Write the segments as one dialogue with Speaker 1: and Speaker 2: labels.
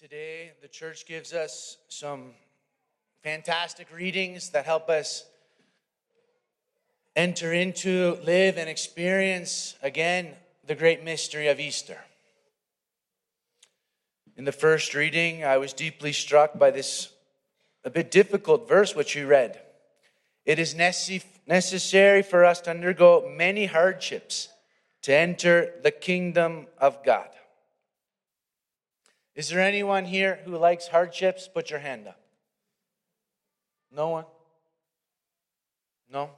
Speaker 1: Today, the church gives us some fantastic readings that help us enter into, live, and experience again the great mystery of Easter. In the first reading, I was deeply struck by this a bit difficult verse which we read. It is necessary for us to undergo many hardships to enter the kingdom of God. Is there anyone here who likes hardships? Put your hand up. No one? No?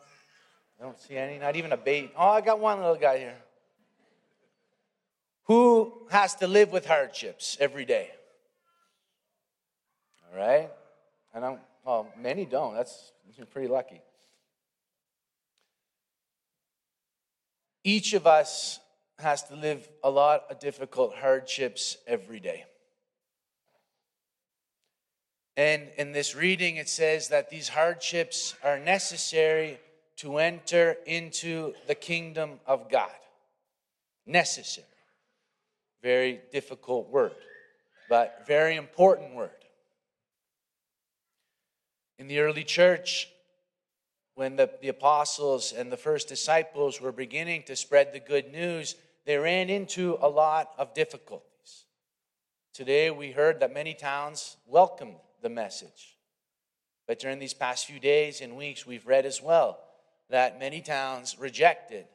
Speaker 1: I don't see any, not even a baby. Oh, I got one little guy here. Who has to live with hardships every day? All right? And I don't, well, many don't. That's you're pretty lucky. Each of us has to live a lot of difficult hardships every day. And in this reading, it says that these hardships are necessary to enter into the kingdom of God. Necessary. Very difficult word, but very important word. In the early church, when the, the apostles and the first disciples were beginning to spread the good news, they ran into a lot of difficulties. Today, we heard that many towns welcomed the message. But during these past few days and weeks, we've read as well that many towns rejected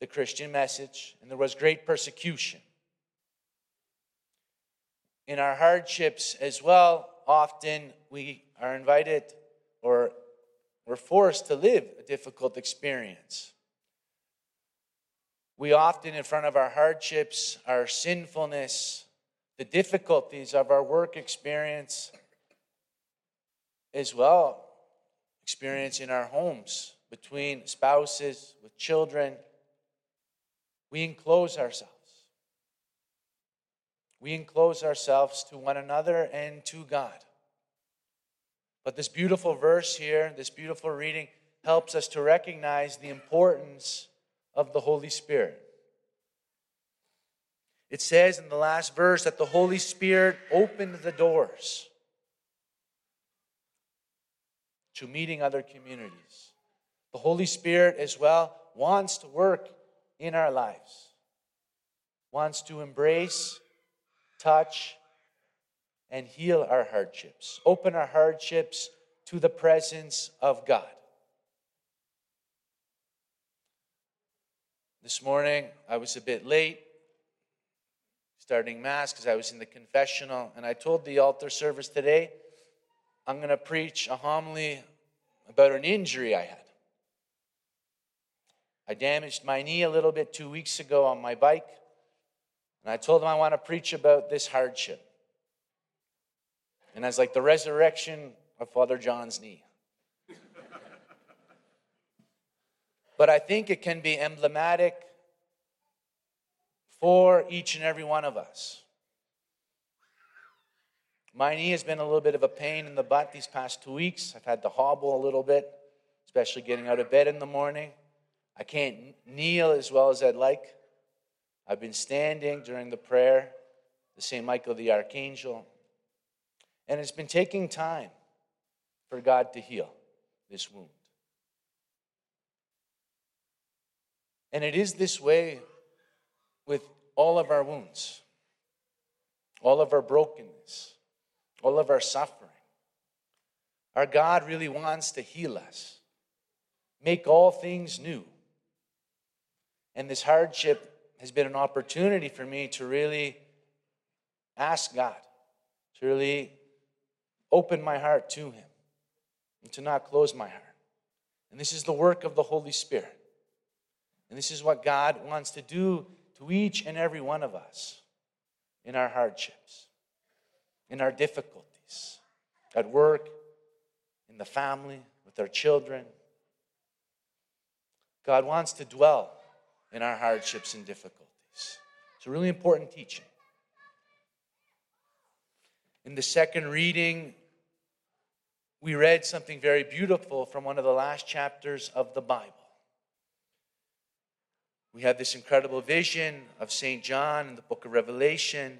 Speaker 1: the Christian message and there was great persecution. In our hardships as well, often we are invited or we're forced to live a difficult experience. We often, in front of our hardships, our sinfulness, the difficulties of our work experience, as well, experience in our homes, between spouses, with children, we enclose ourselves. We enclose ourselves to one another and to God. But this beautiful verse here, this beautiful reading, helps us to recognize the importance of the Holy Spirit. It says in the last verse that the Holy Spirit opened the doors to meeting other communities. The Holy Spirit, as well, wants to work in our lives, wants to embrace, touch, and heal our hardships, open our hardships to the presence of God. This morning, I was a bit late starting Mass because I was in the confessional, and I told the altar service today I'm going to preach a homily about an injury I had. I damaged my knee a little bit two weeks ago on my bike, and I told them I want to preach about this hardship. And as like the resurrection of Father John's knee. but I think it can be emblematic for each and every one of us. My knee has been a little bit of a pain in the butt these past two weeks. I've had to hobble a little bit, especially getting out of bed in the morning. I can't kneel as well as I'd like. I've been standing during the prayer, the St. Michael the Archangel, and it's been taking time for God to heal this wound. And it is this way with all of our wounds, all of our brokenness, all of our suffering. Our God really wants to heal us, make all things new. And this hardship has been an opportunity for me to really ask God, to really open my heart to Him, and to not close my heart. And this is the work of the Holy Spirit. And this is what God wants to do to each and every one of us in our hardships in our difficulties, at work, in the family, with our children. God wants to dwell in our hardships and difficulties. It's a really important teaching. In the second reading, we read something very beautiful from one of the last chapters of the Bible. We have this incredible vision of St. John in the book of Revelation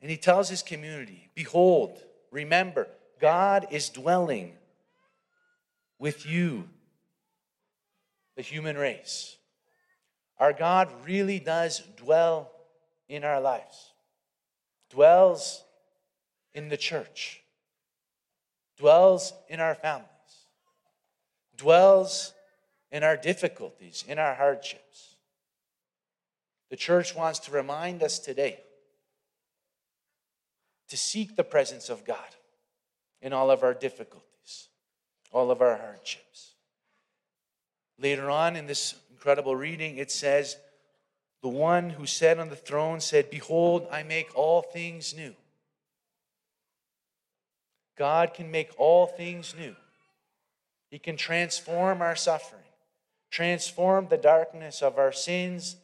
Speaker 1: And he tells his community, Behold, remember, God is dwelling with you, the human race. Our God really does dwell in our lives, dwells in the church, dwells in our families, dwells in our difficulties, in our hardships. The church wants to remind us today to seek the presence of God in all of our difficulties, all of our hardships. Later on in this incredible reading, it says, The one who sat on the throne said, Behold, I make all things new. God can make all things new. He can transform our suffering, transform the darkness of our sins,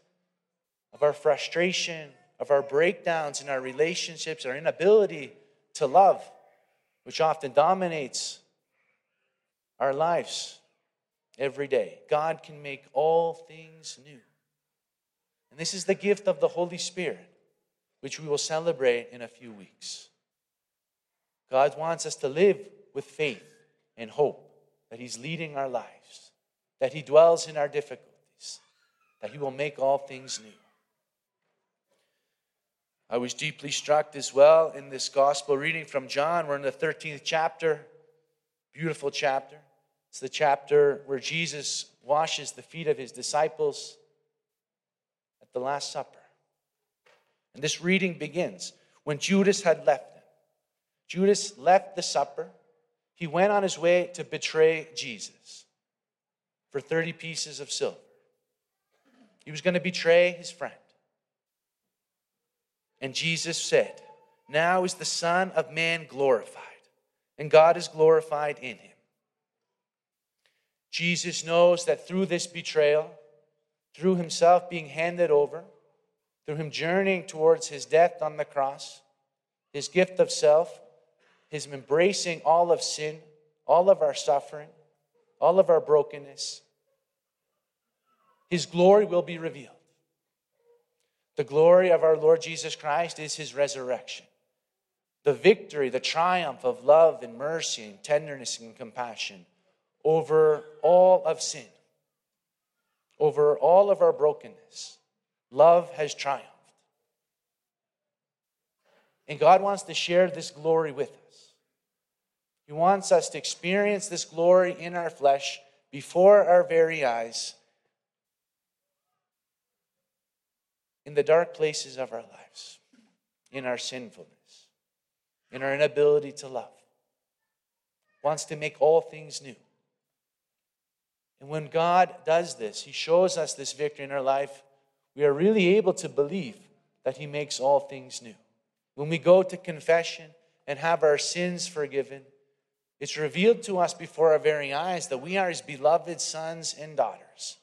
Speaker 1: of our frustration, of our breakdowns in our relationships, our inability to love, which often dominates our lives every day. God can make all things new. And this is the gift of the Holy Spirit, which we will celebrate in a few weeks. God wants us to live with faith and hope that He's leading our lives, that He dwells in our difficulties, that He will make all things new. I was deeply struck as well in this gospel reading from John. We're in the 13th chapter, beautiful chapter. It's the chapter where Jesus washes the feet of his disciples at the Last Supper. And this reading begins when Judas had left him. Judas left the supper. He went on his way to betray Jesus for 30 pieces of silver. He was going to betray his friend. And Jesus said, Now is the Son of Man glorified, and God is glorified in him. Jesus knows that through this betrayal, through himself being handed over, through him journeying towards his death on the cross, his gift of self, his embracing all of sin, all of our suffering, all of our brokenness, his glory will be revealed. The glory of our Lord Jesus Christ is his resurrection. The victory, the triumph of love and mercy and tenderness and compassion over all of sin, over all of our brokenness. Love has triumphed. And God wants to share this glory with us. He wants us to experience this glory in our flesh before our very eyes in the dark places of our lives, in our sinfulness, in our inability to love. Wants to make all things new. And when God does this, He shows us this victory in our life, we are really able to believe that He makes all things new. When we go to confession and have our sins forgiven, it's revealed to us before our very eyes that we are His beloved sons and daughters,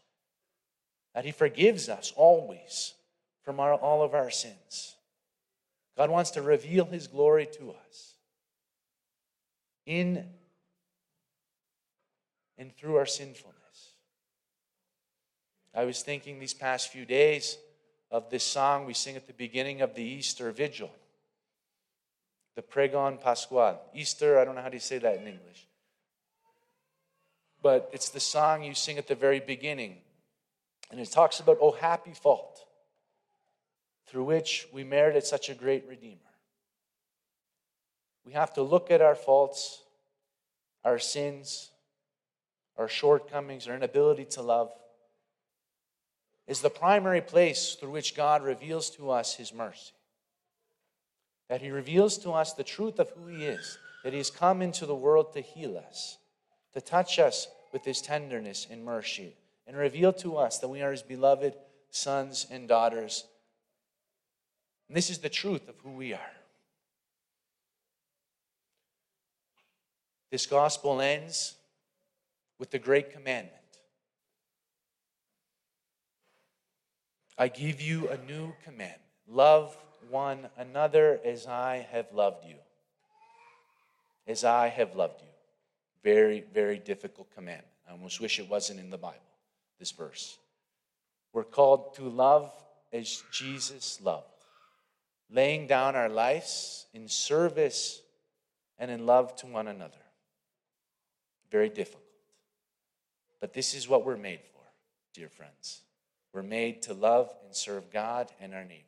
Speaker 1: that He forgives us always from our, all of our sins. God wants to reveal His glory to us in and through our sinfulness. I was thinking these past few days of this song we sing at the beginning of the Easter Vigil, the Pregon Pascual. Easter, I don't know how to say that in English. But it's the song you sing at the very beginning. And it talks about, oh, happy fault through which we merited such a great Redeemer. We have to look at our faults, our sins, our shortcomings, our inability to love, is the primary place through which God reveals to us His mercy. That He reveals to us the truth of who He is, that He has come into the world to heal us, to touch us with His tenderness and mercy, and reveal to us that we are His beloved sons and daughters and this is the truth of who we are. This gospel ends with the great commandment I give you a new commandment love one another as I have loved you. As I have loved you. Very, very difficult commandment. I almost wish it wasn't in the Bible, this verse. We're called to love as Jesus loved laying down our lives in service and in love to one another. Very difficult. But this is what we're made for, dear friends. We're made to love and serve God and our neighbor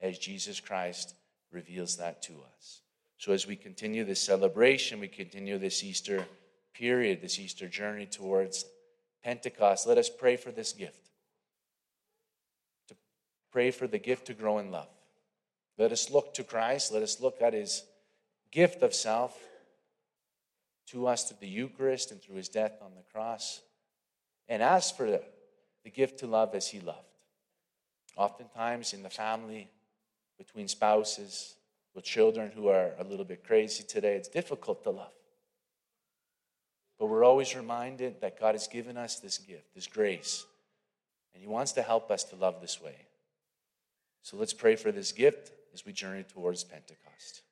Speaker 1: as Jesus Christ reveals that to us. So, as we continue this celebration, we continue this Easter period, this Easter journey towards Pentecost, let us pray for this gift. To pray for the gift to grow in love. Let us look to Christ. Let us look at his gift of self to us through the Eucharist and through his death on the cross. And ask for the, the gift to love as he loved. Oftentimes in the family, between spouses, with children who are a little bit crazy today, it's difficult to love. But we're always reminded that God has given us this gift, this grace, and He wants to help us to love this way. So let's pray for this gift as we journey towards Pentecost.